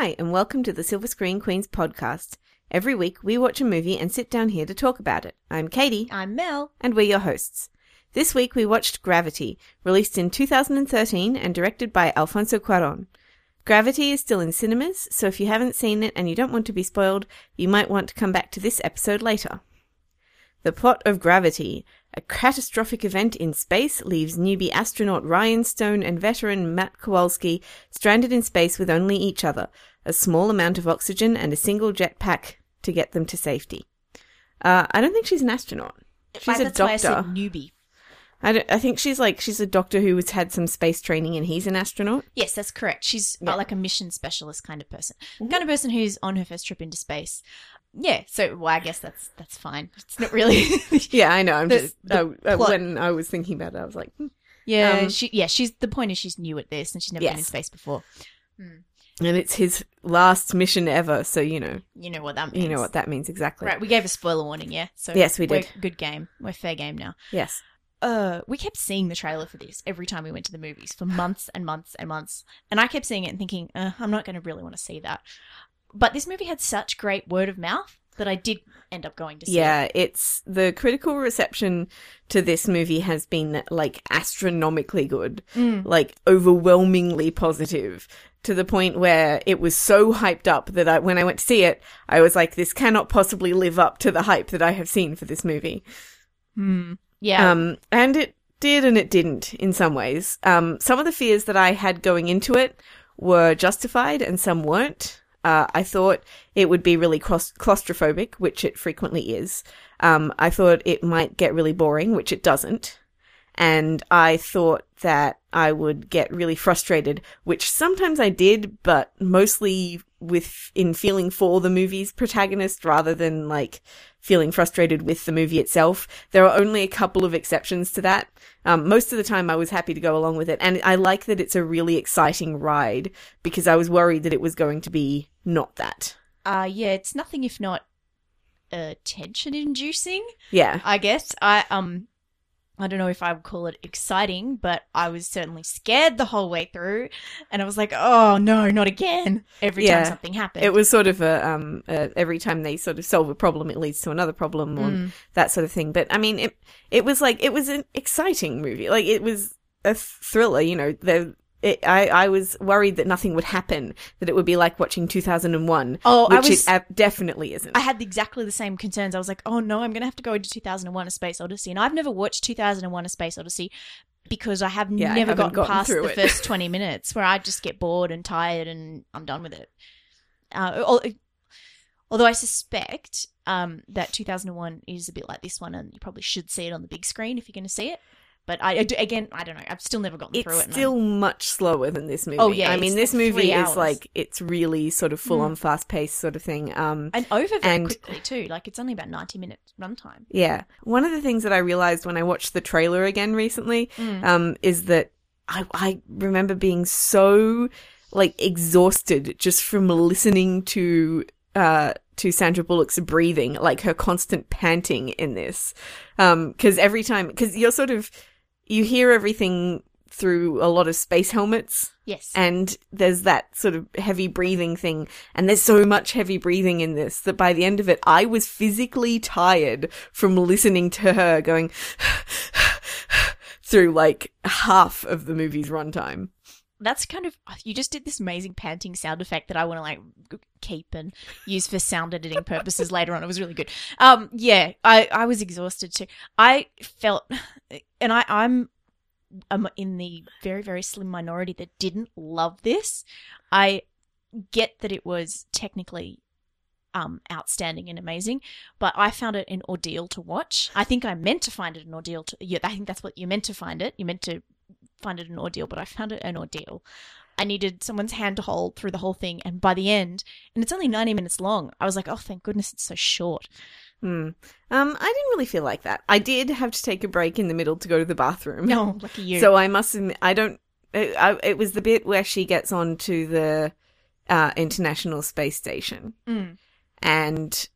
Hi, and welcome to the Silver Screen Queens podcast. Every week, we watch a movie and sit down here to talk about it. I'm Katie, I'm Mel. and we're your hosts. This week, we watched Gravity, released in 2013 and directed by Alfonso Cuaron. Gravity is still in cinemas, so if you haven't seen it and you don't want to be spoiled, you might want to come back to this episode later. The plot of Gravity. A catastrophic event in space leaves newbie astronaut Ryan Stone and veteran Matt Kowalski stranded in space with only each other, a small amount of oxygen, and a single jetpack to get them to safety. Uh, I don't think she's an astronaut. She's a why I said doctor. newbie. I, don't- I think she's like she's a doctor who has had some space training, and he's an astronaut. Yes, that's correct. She's uh, Yeah. like a mission specialist kind of person, Mhm. kind of person who's on her first trip into space. Yeah, so well, I guess that's that's fine. It's not really. Yeah, I know. I'm The- just the uh, when I was thinking about it, I was like, hmm. yeah, Um, she yeah she's the point is she's new at this and she's never been in space before. and it's his last mission ever, so you know, You know what that means. you know what that means exactly. Right, we gave a spoiler warning, yeah. So Yes, we did. Good game. We're fair game now. Yes. uh we kept seeing the trailer for this every time we went to the movies for months and months and months and i kept seeing it and thinking uh, i'm not going to really want to see that but this movie had such great word of mouth that i did end up going to see it. Yeah, it's the critical reception to this movie has been like astronomically good, Mm. like overwhelmingly positive to the point where it was so hyped up that I, when I went to see it, I was like, this cannot possibly live up to the hype that I have seen for this movie. Hmm. yeah Um, and it did and it didn't in some ways. Um, some of the fears that I had going into it were justified and some weren't. Uh, I thought it would be really claus- claustrophobic, which it frequently is. Um, I thought it might get really boring, which it doesn't. And I thought that I would get really frustrated, which sometimes I did, but mostly with in feeling for the movie's protagonist rather than like feeling frustrated with the movie itself. There are only a couple of exceptions to that. Um, most of the time I was happy to go along with it. And I like that it's a really exciting ride because I was worried that it was going to be not that. uh yeah it's nothing if not uh tension inducing Yeah. i guess i um I don't know if I would call it exciting, but I was certainly scared the whole way through, and I was like, "Oh no, not again!" Every Yeah. time something happened, It was sort of a, um, uh, every time they sort of solve a problem, it leads to another problem or Mm. that sort of thing. But I mean, it, it was like, it was an exciting movie. Like it was a thriller, you know, the, it, I, I was worried that nothing would happen, that it would be like watching 2001. Oh, I which was- it ab- definitely isn't. I had exactly the same concerns. I was like, oh no, I'm going to have to go into 2001 A Space Odyssey. And I've never watched 2001 A Space Odyssey because I have Yeah, never haven't gotten, gotten past the it. first 20 minutes where I just get bored and tired and I'm done with it. Uh, although I suspect um, that 2001 is a bit like this one and you probably should see it on the big screen if you're going to see it. But I, I do- again, I don't know. I've still never gotten through it. and still much slower than this movie. Oh, yeah, I mean, this movie is like, it's really sort of full on fast paced sort of thing. Um, and over very and- quickly too. Like it's only about 90 minutes runtime. Yeah. One of the things that I realized when I watched the trailer again recently, Mm. um, is that I, I remember being so like exhausted just from listening to, uh, to Sandra Bullock's breathing, like her constant panting in this. Um, cause every time, cause you're sort of, you hear everything through a lot of space helmets. Yes. and there's that sort of heavy breathing thing. And there's so much heavy breathing in this that by the end of it i was physically tired from listening to her going through like half of the movie's runtime that's kind of you just did this amazing panting sound effect that I want to like keep and use for sound editing purposes later on. It was really good. Um, yeah, I I was exhausted too. I felt, and I I'm I'm in the very very slim minority that didn't love this. I get that it was technically um outstanding and amazing but i found it an ordeal to watch i think i meant to find it an ordeal to yeah i think that's what you meant to find it you meant to find it an ordeal but i found it an ordeal i needed someone's hand to hold through the whole thing and by the end and it's only 90 minutes long i was like oh thank goodness it's so short hmm. um i didn't really feel like that i did have to take a break in the middle to go to the bathroom no lucky you So I must admit, I don't. It, I, it was the bit where she gets onto the uh, International Space Station, Mm. and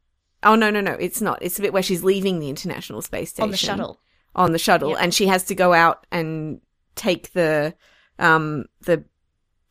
oh no, no, no, it's not. It's the bit where she's leaving the International Space Station on the shuttle On the shuttle, Yeah. and she has to go out and take the um the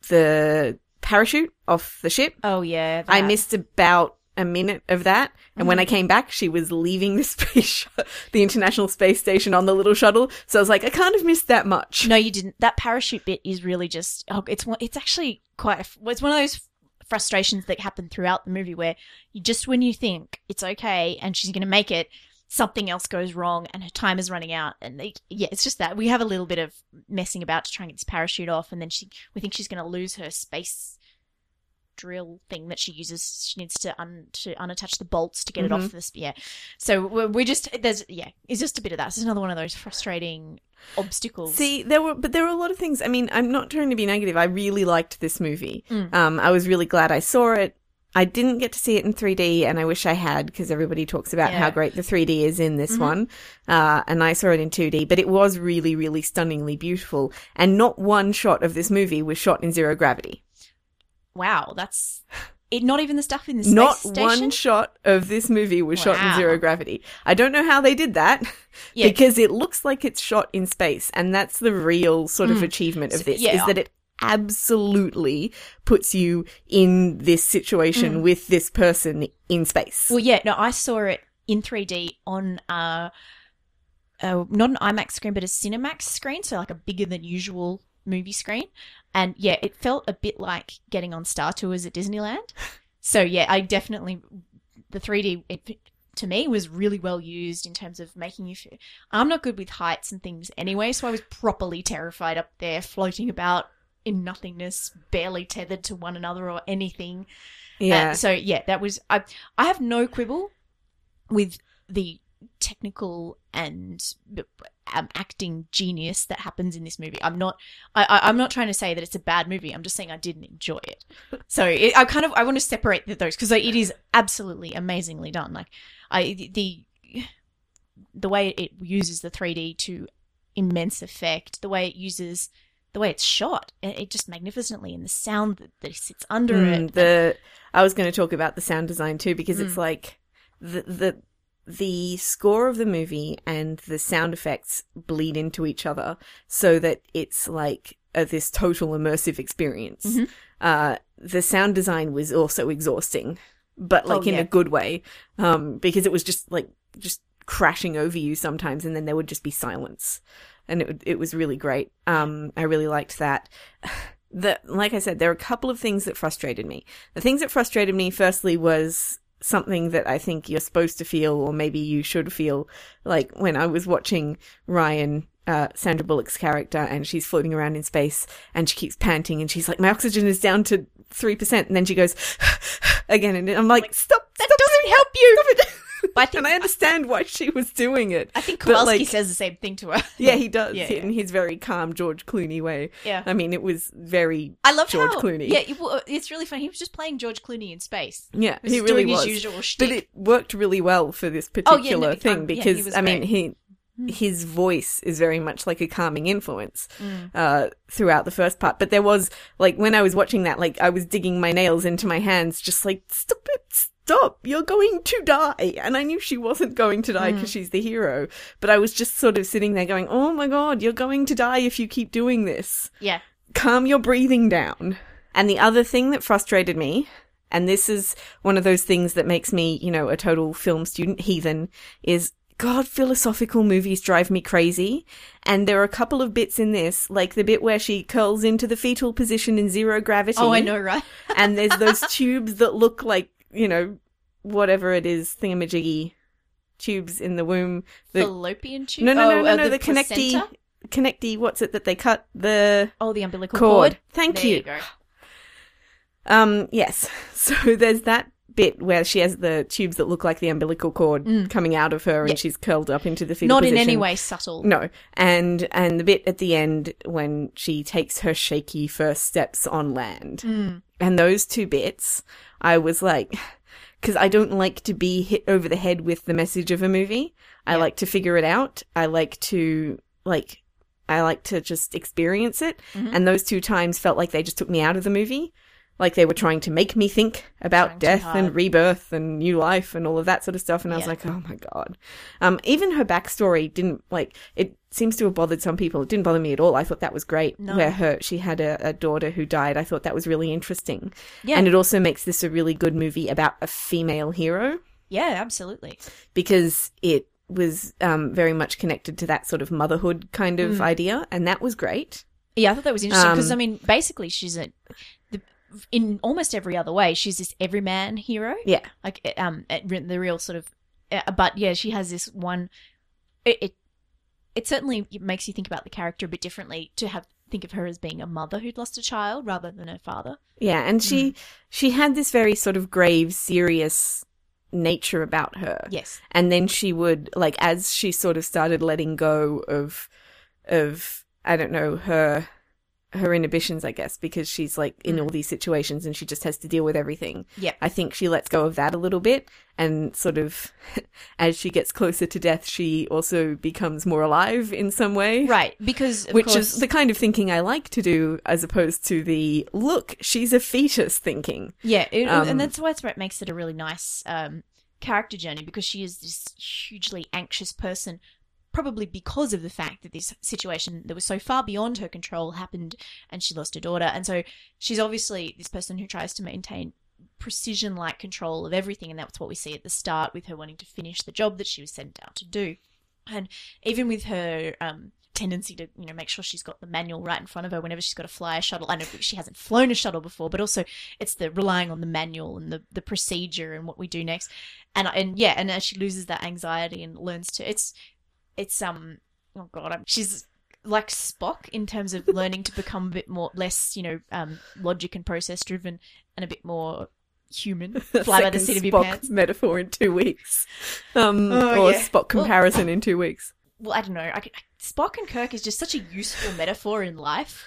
the parachute off the ship. Oh yeah, I missed about a minute of that. And when I came back, she was leaving the space, sh- the International Space Station on the little shuttle. So I was like, I can't have missed that much. No, you didn't. That parachute bit is really just. Oh, it's one. It's actually quite. a- It's one of those frustrations that happen throughout the movie where you just when you think it's okay and she's going to make it, something else goes wrong and her time is running out. And they, yeah, it's just that we have a little bit of messing about to try and get this parachute off, and then she we think she's going to lose her space drill thing that she uses she needs to un to unattach the bolts to get it off this yeah so we're, we just there's yeah it's just a bit of that it's another one of those frustrating obstacles See, there were, but there were a lot of things. I mean, I'm not trying to be negative. I really liked this movie. Mm. Um, I was really glad I saw it. I didn't get to see it in 3D, and I wish I had because everybody talks about Yeah. how great the 3D is in this Mhm. one. Uh, and I saw it in 2D, but it was really, really stunningly beautiful. And not one shot of this movie was shot in zero gravity. Wow, that's it. Not even the stuff in the space Not station. one shot of this movie was shot in zero gravity. I don't know how they did that Yeah. because it looks like it's shot in space, and that's the real sort of Mm. achievement of So- this yeah. is that it absolutely puts you in this situation with this person in space. Mm. Well, yeah, no, I saw it in 3D on uh, uh, not an IMAX screen, but a Cinemax screen, so like a bigger than usual movie screen. And yeah, it felt a bit like getting on Star Tours at Disneyland. So yeah, I definitely the 3D it, to me was really well used in terms of making you feel. I'm not good with heights and things anyway, so I was properly terrified up there, floating about in nothingness, barely tethered to one another or anything. yeah. Uh, so yeah, that was I. I have no quibble with the technical and um, acting genius that happens in this movie. I'm not. I, I, I'm not trying to say that it's a bad movie. I'm just saying I didn't enjoy it. So it, I kind of I want to separate the, those because it is absolutely amazingly done. Like I the the way it uses the 3D to immense effect, the way it uses the way it's shot, it, it just magnificently, and the sound that, that sits under Mm, it. the I was going to talk about the sound design too because it's Mm. like the the the score of the movie and the sound effects bleed into each other so that it's like a, this total immersive experience. Mhm. Uh, the sound design was also exhausting, but like Oh, in yeah. a good way, um, because it was just like just crashing over you sometimes, and then there would just be silence, and it it was really great. Um, I really liked that. The like I said, there are a couple of things that frustrated me. The things that frustrated me, firstly, was something that I think you're supposed to feel, or maybe you should feel, like when I was watching Ryan, uh, Sandra Bullock's character, and she's floating around in space, and she keeps panting, and she's like, "My oxygen is down to three percent," and then she goes again, and I'm like, "Stop! That doesn't help you. Stop it!" But I think and I understand why she was doing it. I think Kowalski like- says the same thing to her. Yeah, he does Yeah, in his very calm George Clooney way. Yeah. I mean, it was very I love George how, Clooney. Yeah, it- it's really funny. He was just playing George Clooney in space. Yeah, He he really was. but it worked really well for this Oh, yeah, particular no, um, thing yeah, because I mean great. he his voice is very much like a calming influence Mm. uh, throughout the first part. But there was like when I was watching that, like I was digging my nails into my hands, just like stop it, stop, you're going to die. And I knew she wasn't going to die Mm. because she's the hero. But I was just sort of sitting there going, oh my god, you're going to die if you keep doing this Yeah. calm your breathing down. And the other thing that frustrated me, and this is one of those things that makes me, you know, a total film student heathen, is God, philosophical movies drive me crazy. And there are a couple of bits in this, like the bit where she curls into the fetal position in zero gravity. Oh, I know, right? And there's those tubes that look like, you know, whatever it is, thingamajiggy tubes in the womb. The, Fallopian tube. no, no, no, Oh, no, uh, no, the, connecty, placenta? connecty, what's it that they cut? The Oh, the umbilical cord. cord. Thank There you. you go. Um, yes. So there's that bit where she has the tubes that look like the umbilical cord Mm. coming out of her and Yeah. she's curled up into the fetal position. Not in any way subtle. No. And and the bit at the end when she takes her shaky first steps on land. Mm. And those two bits, I was like cuz I don't like to be hit over the head with the message of a movie. I Yeah. like to figure it out. I like to like I like to just experience it. Mhm. And those two times felt like they just took me out of the movie. Like they were trying to make me think about death and rebirth and new life and all of that sort of stuff. And I was like, oh my God. Um, even her backstory didn't like, it seems to have bothered some people. It didn't bother me at all. I thought that was great. No. Where her she had a, a daughter who died. I thought that was really interesting. Yeah. And it also makes this a really good movie about a female hero Yeah, absolutely. because it was um, very much connected to that sort of motherhood kind of idea, and that was great. Yeah, I thought that was interesting because Um, I mean, basically, she's a in almost every other way, she's this everyman hero. Yeah. like eh, um, eh, the real sort of. Uh, but yeah, she has this one. It, it it certainly makes you think about the character a bit differently to have think of her as being a mother who'd lost a child rather than her father. Yeah, and she Mm. she had this very sort of grave, serious nature about her. Yes. and then she would like as she sort of started letting go of of I don't know her her inhibitions, I guess, because she's like in all these situations and she just has to deal with everything. Yeah. I think she lets go of that a little bit and sort of as she gets closer to death, she also becomes more alive in some way. Right, because Which course, is the kind of thinking I like to do as opposed to the look, she's a fetus thinking. Yeah, it, Um, and that's why it's what makes it a really nice um, character journey because she is this hugely anxious person, probably because of the fact that this situation that was so far beyond her control happened and she lost her daughter. And so she's obviously this person who tries to maintain precision like control of everything. And that's what we see at the start with her wanting to finish the job that she was sent out to do. And even with her um, tendency to, you know, make sure she's got the manual right in front of her whenever she's got to fly a shuttle. I know she hasn't flown a shuttle before, but also it's the relying on the manual and the, the procedure and what we do next. And and yeah, and as she loses that anxiety and learns to, it's it's um oh god, I'm, she's like Spock in terms of learning to become a bit more less, you know, um, logic and process driven and a bit more human. Fly by the seat of your Spock pants. metaphor in two weeks. Um, Oh, or yeah. Spock Well- comparison in two weeks. Well, I don't know. I, could- Spock and Kirk is just such a useful metaphor in life.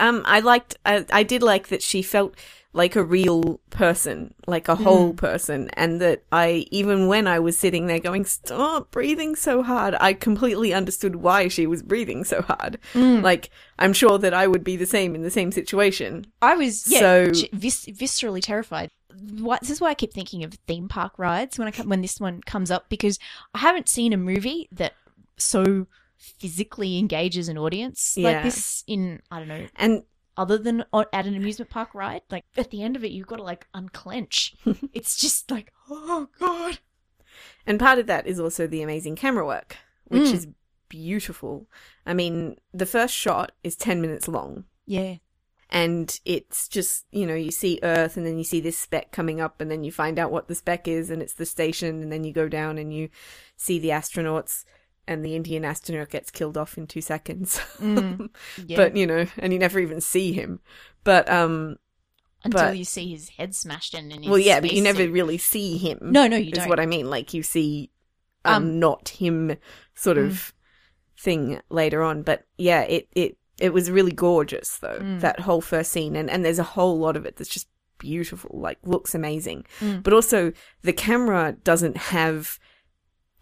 Um, I liked, I, I did like that she felt like a real person, like a whole person, and that I, even when I was sitting there going, stop breathing so hard, I completely understood why she was breathing so hard. Hmm. Like, I'm sure that I would be the same in the same situation. I was yeah, So- vis- viscerally terrified. Why, this is why I keep thinking of theme park rides when I come, when this one comes up because I haven't seen a movie that so physically engages an audience like Yeah. this in I don't know And other than at an amusement park ride. Like at the end of it, you've got to like unclench. it's just like oh god. And part of that is also the amazing camera work, which Mm. is beautiful. I mean, the first shot is 10 minutes long. Yeah. And it's just, you know, you see Earth and then you see this speck coming up and then you find out what the speck is and it's the station and then you go down and you see the astronauts and the Indian astronaut gets killed off in two seconds. Mm. Yeah. but, you know, and you never even see him. But, um, Until but- you see his head smashed in and well, yeah, but you never spacesuit. really see him. No, no, you is don't. what I mean. Like you see a Um, not him sort Mm. of thing later on. But yeah, it it it was really gorgeous though. Mm. That whole first scene, and and there's a whole lot of it that's just beautiful. Like looks amazing, Mm. but also the camera doesn't have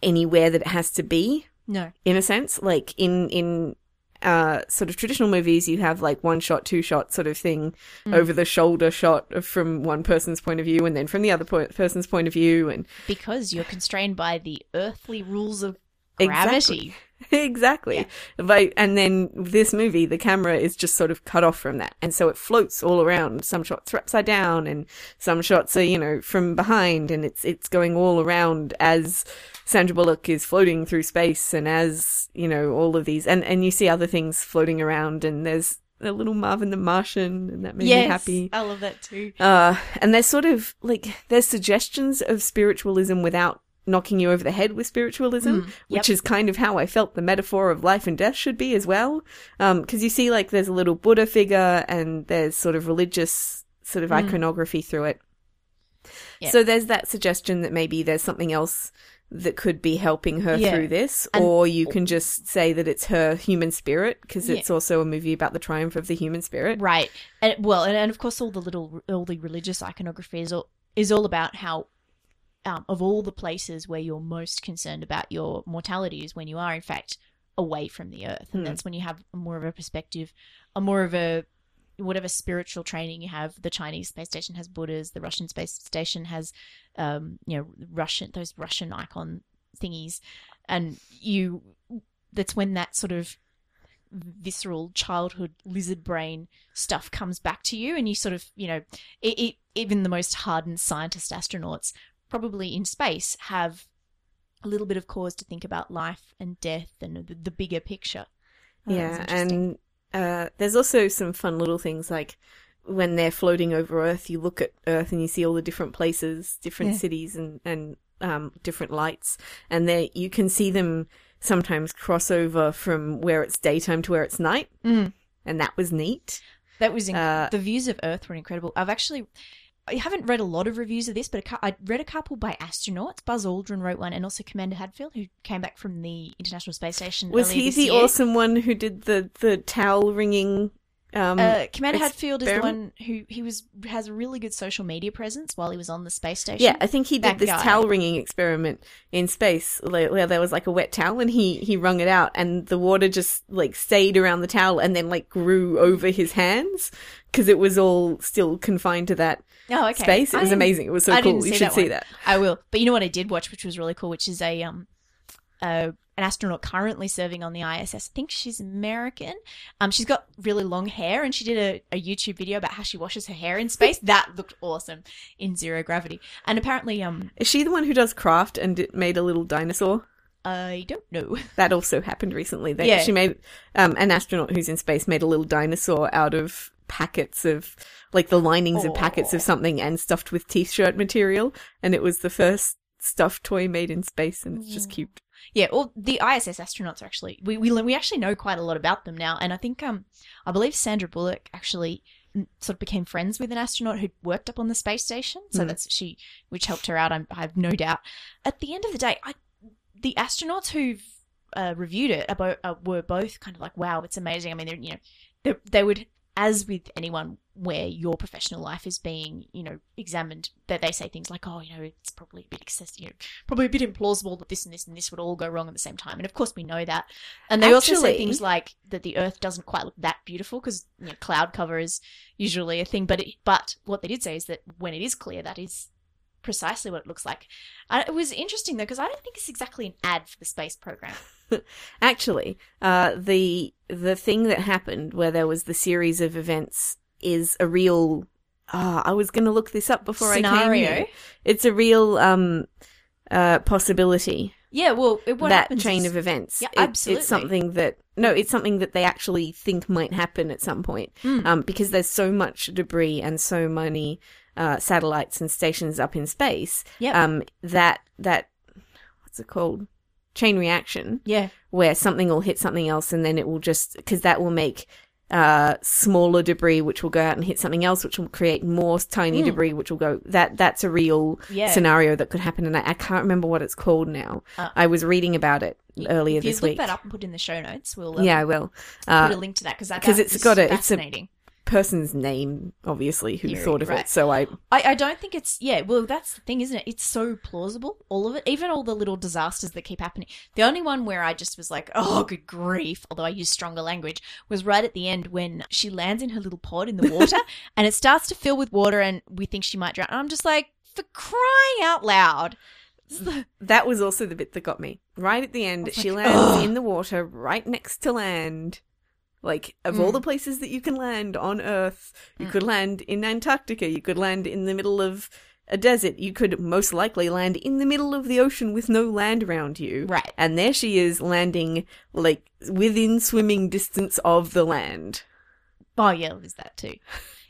anywhere that it has to be no. in a sense. Like in in uh, sort of traditional movies, you have like one shot, two shot sort of thing Mm. over the shoulder shot of- from one person's point of view, and then from the other po- person's point of view, and Because you're constrained by the earthly rules of Exactly. exactly. But and then this movie, the camera is just sort of cut off from that, and so it floats all around. Some shots are upside down, and some shots are you know from behind, and it's it's going all around as Sandra Bullock is floating through space, and as you know all of these, and and you see other things floating around, and there's a little Marvin the Martian, and that made yes, me happy. I love that too. Uh, and there's sort of like there's suggestions of spiritualism without knocking you over the head with spiritualism, Mm, which is kind of how I felt the metaphor of life and death should be as well. Um, because you see like there's a little Buddha figure and there's sort of religious sort of Mm. iconography through it. Yeah. So there's that suggestion that maybe there's something else that could be helping her Yeah. through this, And- or you can just say that it's her human spirit because Yeah. it's also a movie about the triumph of the human spirit. Right. And well, and, and of course, all the little, all the religious iconography is all, is all about how, um, of all the places where you're most concerned about your mortality is when you are, in fact, away from the earth. And Hmm. that's when you have more of a perspective, a more of a, whatever spiritual training you have. The Chinese space station has Buddhas. The Russian space station has, um, you know, Russian, those Russian icon thingies. And you, that's when that sort of visceral childhood lizard brain stuff comes back to you, and you sort of, you know, it, it, even the most hardened scientist astronauts, probably in space, have a little bit of cause to think about life and death and the, the bigger picture. Oh, yeah, and uh, there's also some fun little things like when they're floating over Earth, you look at Earth and you see all the different places, different Yeah. cities, and and um, different lights, and there you can see them sometimes cross over from where it's daytime to where it's night, Mm. and that was neat. That was inc- Uh, the views of Earth were incredible. I've actually, I haven't read a lot of reviews of this, but I read a couple by astronauts. Buzz Aldrin wrote one, and also Commander Hadfield, who came back from the International Space Station. Was he the year. awesome one who did the the towel wringing? Um, Uh, Commander Hadfield is the one who he was has a really good social media presence while he was on the space station. Yeah, I think he did That this guy. towel wringing experiment in space where there was like a wet towel and he he wrung it out and the water just like stayed around the towel and then like grew over his hands because it was all still confined to that Oh, okay. space. It was amazing. It was so I cool. You should that see one. that. I will. But you know what I did watch, which was really cool, which is a um, uh, an astronaut currently serving on the ISS. I think she's American. Um, she's got really long hair, and she did a, a YouTube video about how she washes her hair in space. that looked awesome in zero gravity. And apparently, um, Is she the one who does craft and it made a little dinosaur? I don't know. That also happened recently. They, Yeah. She made um, an astronaut who's in space made a little dinosaur out of packets of like the linings of packets of something and stuffed with t-shirt material, and it was the first stuffed toy made in space, and it's just cute. Yeah, well, the ISS astronauts are actually we we we actually know quite a lot about them now, and I think um I believe Sandra Bullock actually mm, sort of became friends with an astronaut who worked up on the space station, so Mhm. that's she which helped her out. I'm, I have no doubt. At the end of the day, I the astronauts who've uh, reviewed it about, uh, were both kind of like, "Wow, it's amazing." I mean, they're you know they they would as with anyone where your professional life is being you know examined that they say things like oh you know it's probably a bit excessive you know probably a bit implausible that this and this and this would all go wrong at the same time. And of course we know that. And they also say things like that the earth doesn't quite look that beautiful because you know, cloud cover is usually a thing but it, but what they did say is that when it is clear that is precisely what it looks like. It was interesting though because i don't think it's exactly an ad for the space program Actually, uh, the the thing that happened where there was the series of events is a real. Ah, I was going to look this up before I came Scenario? here. It's a real um, uh, possibility. yeah well it, what that chain is- of events. Yeah, It- absolutely. It's something that no, it's something that they actually think might happen at some point. Mm. Um, because there's so much debris and so many uh, satellites and stations up in space. Yep. Um, that that what's it called? Chain reaction yeah. where something will hit something else and then it will just because that will make uh smaller debris which will go out and hit something else which will create more tiny Mm. debris which will go that that's a real yeah. scenario that could happen and I, I can't remember what it's called now. Uh, i was reading about it earlier if you this look week. that up and put it in the show notes we'll um, yeah i will. put uh a link to that because that 'cause that it's got a- it's a- fascinating. Person's name obviously who Theory, thought of right. it so i I, I don't think it's yeah. Well, that's the thing, isn't it? It's so plausible, all of it, even all the little disasters that keep happening. The only one where I just was like, oh, good grief, although I use stronger language, was right at the end when she lands in her little pod in the water and it starts to fill with water, and we think she might drown. And I'm just like, for crying out loud. That was also the bit that got me right at the end she like, lands ugh. in the water right next to land like of all Mm. the places that you can land on earth you Mm. could land in antarctica you could land in the middle of a desert you could most likely land in the middle of the ocean with no land around you Right. and there she is landing like within swimming distance of the land Oh yeah, there's that too.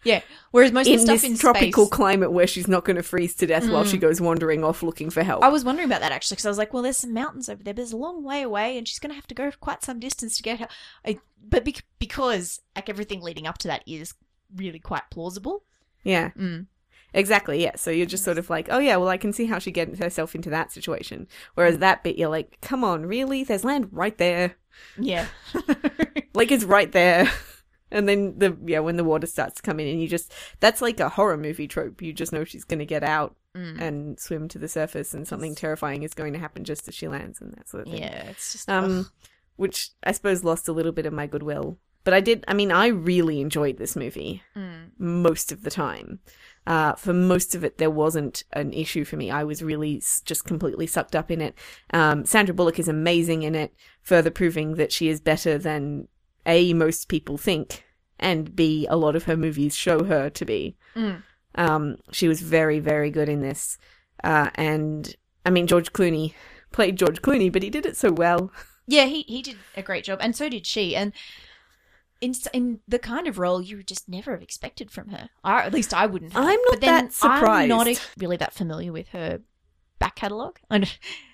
Yeah. Whereas most of in the stuff this in tropical space, climate where she's not going to freeze to death while Mm. she goes wandering off looking for help I was wondering about that actually because I was like, well, there's some mountains over there, but it's a long way away, and she's going to have to go quite some distance to get her. I, but bec- because like everything leading up to that is really quite plausible. yeah Mm. Exactly, yeah. So you're just sort of like, oh yeah, well I can see how she gets herself into that situation. Whereas that bit, you're like, come on, really? There's land right there. Yeah. Like it's right there. And then the yeah, when the water starts to come in, and you just that's like a horror movie trope. You just know she's going to get out Mm. and swim to the surface, and something terrifying is going to happen just as she lands, and that sort of thing. yeah, it's just Um, ugh. which I suppose lost a little bit of my goodwill. But I did. I mean, I really enjoyed this movie Mm. most of the time. uh, for most of it, there wasn't an issue for me. I was really s- just completely sucked up in it. Um, Sandra Bullock is amazing in it, further proving that she is better than A, most people think, and B, a lot of her movies show her to be. Mm. Um, she was very, very good in this. Uh, and I mean, George Clooney played George Clooney, but he did it so well. Yeah, he he did a great job, and so did she. And in in the kind of role you would just never have expected from her. Or at least I wouldn't. Have. I'm not but then that surprised. I'm not really that familiar with her back catalogue.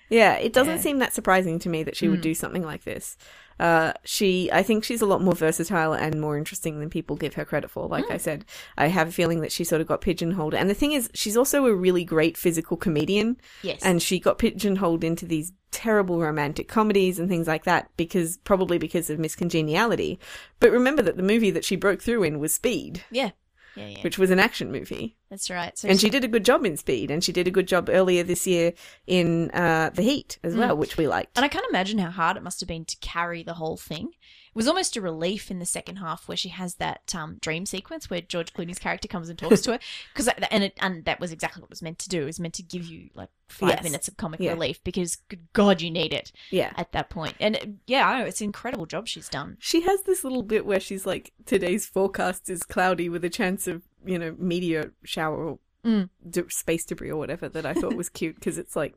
Yeah, it doesn't Yeah. seem that surprising to me that she would Mm. do something like this. Uh, she, I think she's a lot more versatile and more interesting than people give her credit for. Like I said, I have a feeling that she sort of got pigeonholed. And the thing is, she's also a really great physical comedian, yes, and she got pigeonholed into these terrible romantic comedies and things like that because probably because of Miss Congeniality. But remember that the movie that she broke through in was Speed, yeah, yeah, yeah. which was an action movie. That's right. So And she did a good job in Speed, and she did a good job earlier this year in uh, The Heat as well, which we liked. And I can't imagine how hard it must have been to carry the whole thing. Was almost a relief in the second half where she has that um, dream sequence where George Clooney's character comes and talks to her, because and it, and that was exactly what it was meant to do. It was meant to give you like five Yes. minutes of comic Yeah. relief because good God, you need it Yeah. at that point. And yeah, I know it's an incredible job she's done. She has this little bit where she's like, today's forecast is cloudy with a chance of, you know, meteor shower or Mm. de- space debris or whatever that I thought was cute because it's like,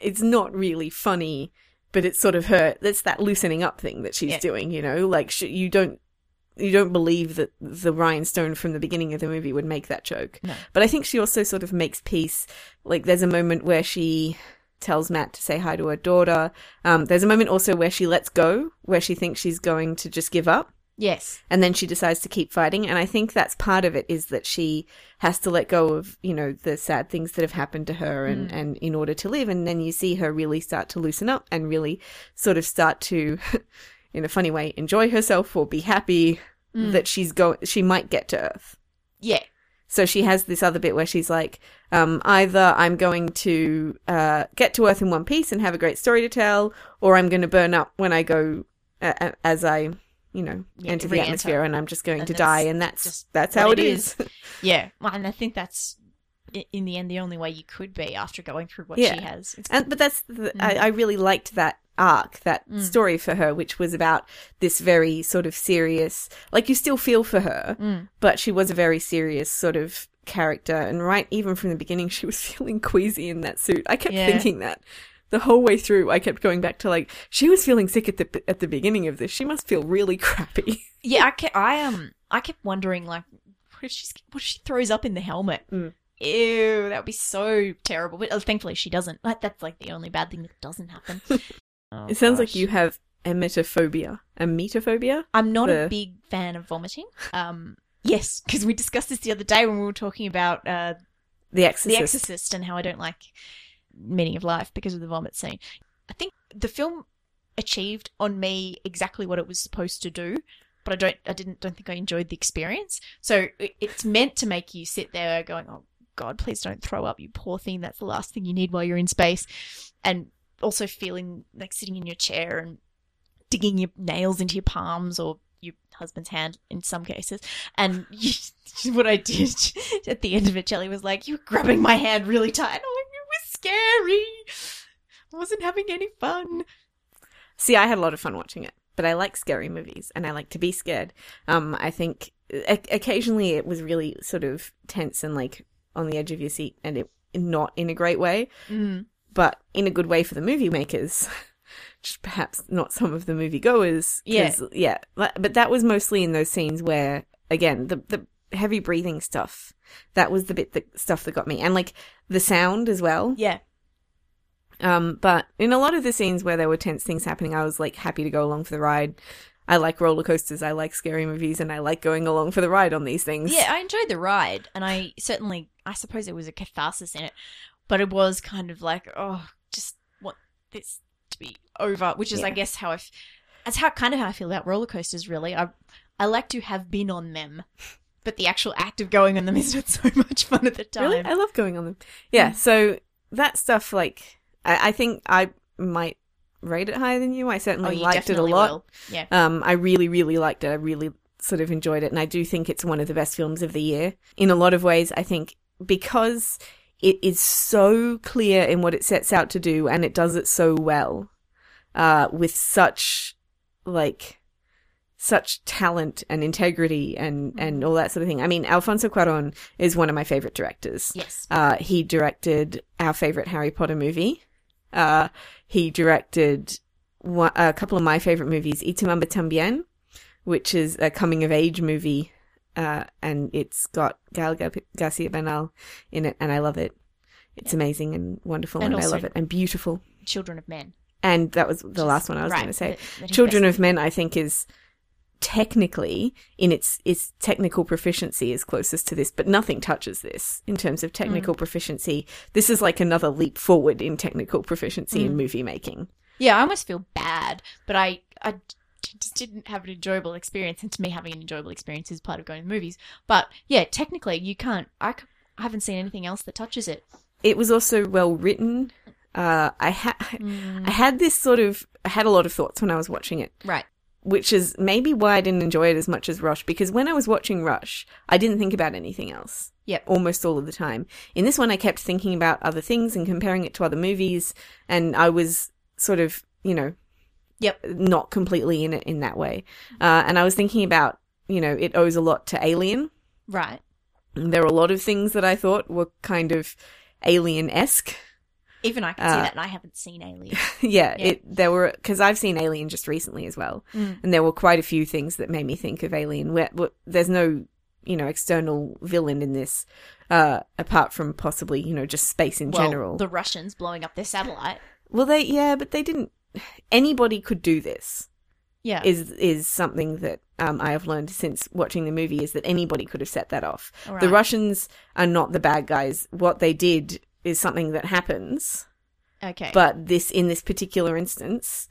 it's not really funny, but it's sort of her, it's that loosening up thing that she's Yeah. doing, you know, like sh- you don't, you don't believe that the Ryan Stone from the beginning of the movie would make that joke. No. But I think she also sort of makes peace. Like there's a moment where she tells Matt to say hi to her daughter. Um, there's a moment also where she lets go, where she thinks she's going to just give up. Yes. And then she decides to keep fighting. And I think that's part of it is that she has to let go of, you know, the sad things that have happened to her and, and in order to live. And then you see her really start to loosen up and really sort of start to, in a funny way, enjoy herself or be happy that she's go, she might get to Earth. Yeah. So she has this other bit where she's like, um, either I'm going to uh, get to Earth in one piece and have a great story to tell, or I'm going to burn up when I go uh, as I, you know, Yeah, enter the re-enter. atmosphere, and I'm just going And to die, and that's just that's how it it is. Yeah. Well, and I think that's in the end the only way you could be after going through what Yeah. she has. It's, and but that's the, Mm. I, I really liked that arc, that story for her, which was about this very sort of serious, like you still feel for her, Mm. but she was a very serious sort of character, and right even from the beginning, she was feeling queasy in that suit. I kept Yeah. thinking that. The whole way through, I kept going back to like she was feeling sick at the at the beginning of this. She must feel really crappy. Yeah, I kept, I um I kept wondering like what if she what if she throws up in the helmet? Mm. Ew, that would be so terrible. But uh, thankfully she doesn't. Like that's like the only bad thing that doesn't happen. Oh, it sounds like you have emetophobia, emetophobia. I'm not the- a big fan of vomiting. Um, yes, because we discussed this the other day when we were talking about uh, The Exorcist. The Exorcist and how I don't like meaning of life because of the vomit scene. I think the film achieved on me exactly what it was supposed to do, but I don't I didn't don't think I enjoyed the experience. So it- it's meant to make you sit there going, "Oh god, please don't throw up, you poor thing. That's the last thing you need while you're in space." And also feeling like sitting in your chair and digging your nails into your palms or your husband's hand in some cases. And you, what I did at the end of it, Jelly was like, "You're grabbing my hand really tight." Scary. I wasn't having any fun." See, I had a lot of fun watching it, but I like scary movies and I like to be scared. Um, I think o- occasionally it was really sort of tense and like on the edge of your seat, and it not in a great way, Mm. but in a good way for the movie makers. Just perhaps not some of the movie goers. Yeah. yeah. But but that was mostly in those scenes where, again, the the heavy breathing stuff. That was the bit that stuff that got me, and like the sound as well. Yeah. Um, but in a lot of the scenes where there were tense things happening, I was like happy to go along for the ride. I like roller coasters, I like scary movies, and I like going along for the ride on these things. Yeah, I enjoyed the ride, and I certainly, I suppose there was a catharsis in it, but it was kind of like, oh, just want this to be over, which is, I guess, how I, f- that's how kind of how I feel about roller coasters. Really, I, I like to have been on them, but the actual act of going on them is not so much fun at the time. Really? I love going on them. Yeah, so that stuff, like, I, I think I might rate it higher than you. I oh, certainly you liked it a lot. will. Yeah. Um, I really, really liked it. I really sort of enjoyed it, and I do think it's one of the best films of the year. In a lot of ways, I think because it is so clear in what it sets out to do, and it does it so well, uh, with such like such talent and integrity and and all that sort of thing. I mean, Alfonso Cuarón is one of my favorite directors. Yes. Uh, he directed our favorite Harry Potter movie. Uh, he directed one, a couple of my favorite movies, mamá también, which is a coming of age movie, uh, and it's got Gael Garcia Bernal in it, and I love it. It's amazing and wonderful, And and, I love it, and beautiful. Children of Men. And that was the last one I was Right, going to say. Children of Men, I think, is technically in its its technical proficiency is closest to this, but nothing touches this in terms of Mm. technical proficiency. This is like another leap forward in technical proficiency Mm. in movie making. Yeah, I almost feel bad, but I I just didn't have an enjoyable experience, and to me, having an enjoyable experience is part of going to movies. But yeah, technically, you can't. I, I haven't seen anything else that touches it. It was also well written. Uh, I had Mm. I had this sort of I had a lot of thoughts when I was watching it. Right. Which is maybe why I didn't enjoy it as much as Rush, because when I was watching Rush, I didn't think about anything else. Yep. Almost all of the time. In this one, I kept thinking about other things and comparing it to other movies, and I was sort of, you know, Yep. not completely in it in that way. Uh, and I was thinking about, you know, it owes a lot to Alien. Right. There were a lot of things that I thought were kind of alien esque. Even I can see Uh, that, and I haven't seen Alien. yeah, Yeah. it there were because I've seen Alien just recently as well, Mm. and there were quite a few things that made me think of Alien. Where, where there's no you know external villain in this, uh, apart from possibly you know just space in well, general. the Russians blowing up their satellite. well, they yeah, but they didn't. Anybody could do this. Yeah. Is is something that um, I have learned since watching the movie is that anybody could have set that off. All The. Russians are not the bad guys. What they did is something that happens. okay. But this, in this particular instance,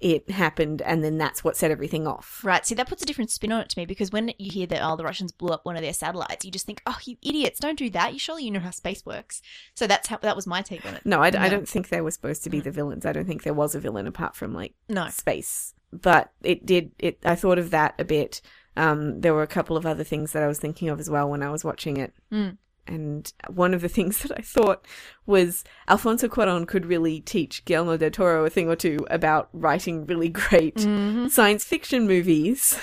it happened, and then that's what set everything off. Right. See, that puts a different spin on it to me because when you hear that, oh, the Russians blew up one of their satellites, you just think, oh, you idiots, don't do that. You surely you know how space works. So that's how that was my take on it. No, I, d- I No. don't think they were supposed to be the villains. I don't think there was a villain apart from like No. space. But it did. It. I thought of that a bit. Um, there were a couple of other things that I was thinking of as well when I was watching it. Mm. And one of the things that I thought was Alfonso Cuarón could really teach Guillermo del Toro a thing or two about writing really great Mhm. science fiction movies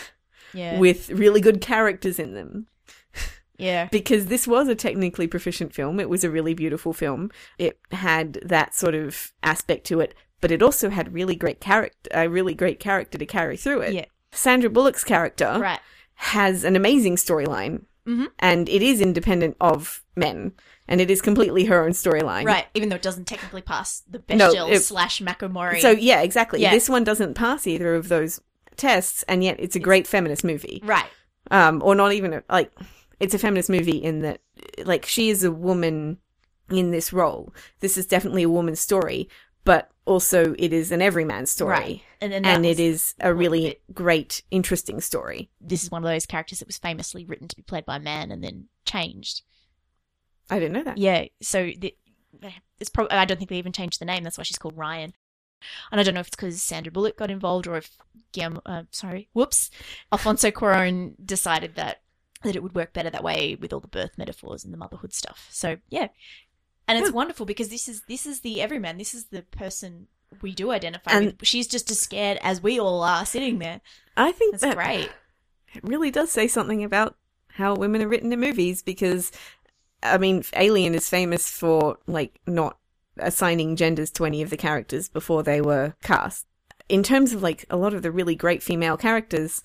Yeah. with really good characters in them. yeah. because this was a technically proficient film. It was a really beautiful film. It had that sort of aspect to it, but it also had really great character, a really great character to carry through it. Yeah. Sandra Bullock's character Right. has an amazing storyline, Mhm. and it is independent of men, and it is completely her own storyline. Right. Even though it doesn't technically pass the No, Bechdel it- slash Mako Mori. So yeah, exactly. Yeah. This one doesn't pass either of those tests, and yet it's a great feminist movie. right. um, or not even a, like it's a feminist movie in that like she is a woman in this role. This is definitely a woman's story, but also it is an everyman story, Right. And and was- it is a really great, interesting story. This is one of those characters that was famously written to be played by a man and then changed. I didn't know that. Yeah, so the, it's probably I don't think they even changed the name. That's why she's called Ryan. And I don't know if it's because Sandra Bullock got involved or if Guillermo, uh, sorry, whoops, Alfonso Cuarón decided that that it would work better that way with all the birth metaphors and the motherhood stuff. So yeah, and it's Yeah. wonderful because this is this is the everyman. This is the person we do identify And- with. She's just as scared as we all are sitting there. I think That's that great. it really does say something about how women are written in movies because I mean Alien is famous for like not assigning genders to any of the characters before they were cast. In terms of like a lot of the really great female characters,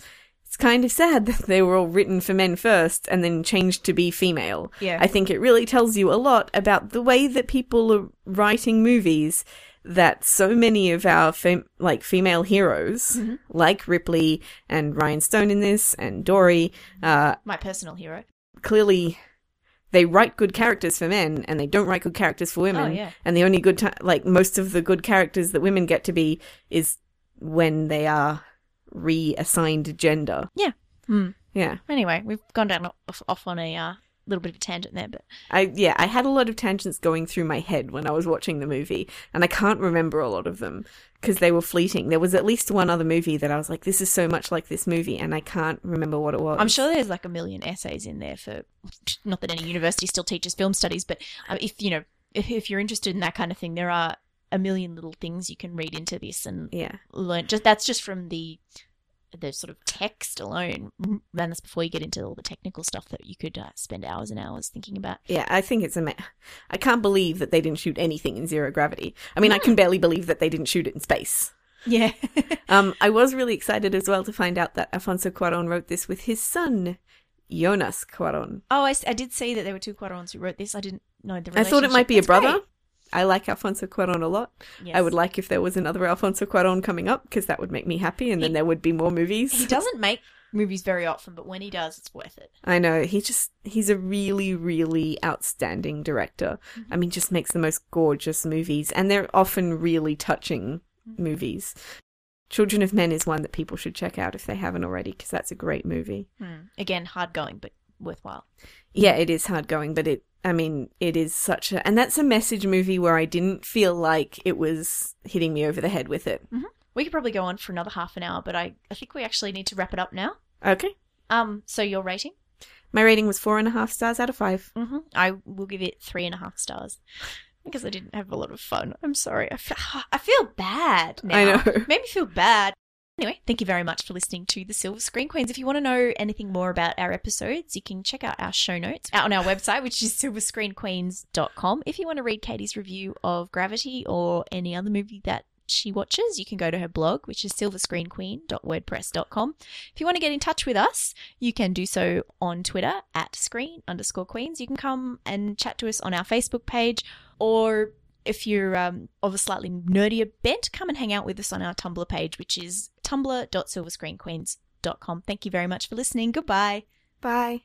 it's kind of sad that they were all written for men first and then changed to be female. Yeah. I think it really tells you a lot about the way that people are writing movies that so many of our fem- like female heroes Mm-hmm. like Ripley and Ryan Stone in this and Dory uh My personal hero. clearly they write good characters for men and they don't write good characters for women Oh, yeah. and the only good like most of the good characters that women get to be is when they are reassigned gender Hmm. yeah Anyway, we've gone down off, off on a uh, little bit of a tangent there, but I yeah, I had a lot of tangents going through my head when I was watching the movie, and I can't remember a lot of them because they were fleeting. There was at least one other movie that I was like, "This is so much like this movie," and I can't remember what it was. I'm sure there's like a million essays in there for. Not that any university still teaches film studies, but um, if you know, if, if you're interested in that kind of thing, there are a million little things you can read into this and Yeah, learn. Just that's just from the the sort of text alone. And that's before you get into all the technical stuff that you could uh, spend hours and hours thinking about. yeah. I think it's a. ama- I can't believe that they didn't shoot anything in zero gravity. I mean, I Hmm. can barely believe that they didn't shoot it in space. Yeah. Um, I was really excited as well to find out that Alfonso Cuarón wrote this with his son, Jonas Cuarón. oh, I, I did see that there were two Cuarons who wrote this. I didn't know the. I thought it might be a brother. great. I like Alfonso Cuarón a lot. Yes. I would like if there was another Alfonso Cuarón coming up because that would make me happy, and then there would be more movies. He doesn't make movies very often, but when he does, it's worth it. I know he just he's a really really outstanding director. I mean, just makes the most gorgeous movies, and they're often really touching movies. Children of Men is one that people should check out if they haven't already because that's a great movie. Hmm. Again, hard going, but worthwhile. Yeah, it is hard going, but it I mean, it is such a and that's a message movie where I didn't feel like it was hitting me over the head with it. We could probably go on for another half an hour, but I, I think we actually need to wrap it up now. Okay. Um, so your rating? My rating was four and a half stars out of five. Mm-hmm. I will give it three and a half stars because I didn't have a lot of fun. I'm sorry. I feel, I feel bad now. I know. Made me feel bad. Anyway, thank you very much for listening to the Silver Screen Queens. If you want to know anything more about our episodes, you can check out our show notes out on our website, which is silverscreenqueens.com. If you want to read Katie's review of Gravity or any other movie that she watches, you can go to her blog, which is silverscreenqueen.wordpress.com. If you want to get in touch with us, you can do so on Twitter at screen underscore queens. You can come and chat to us on our Facebook page, or if you're um, of a slightly nerdier bent, come and hang out with us on our Tumblr page, which is tumblr.silverscreenqueens.com. Thank you very much for listening. Goodbye. Bye.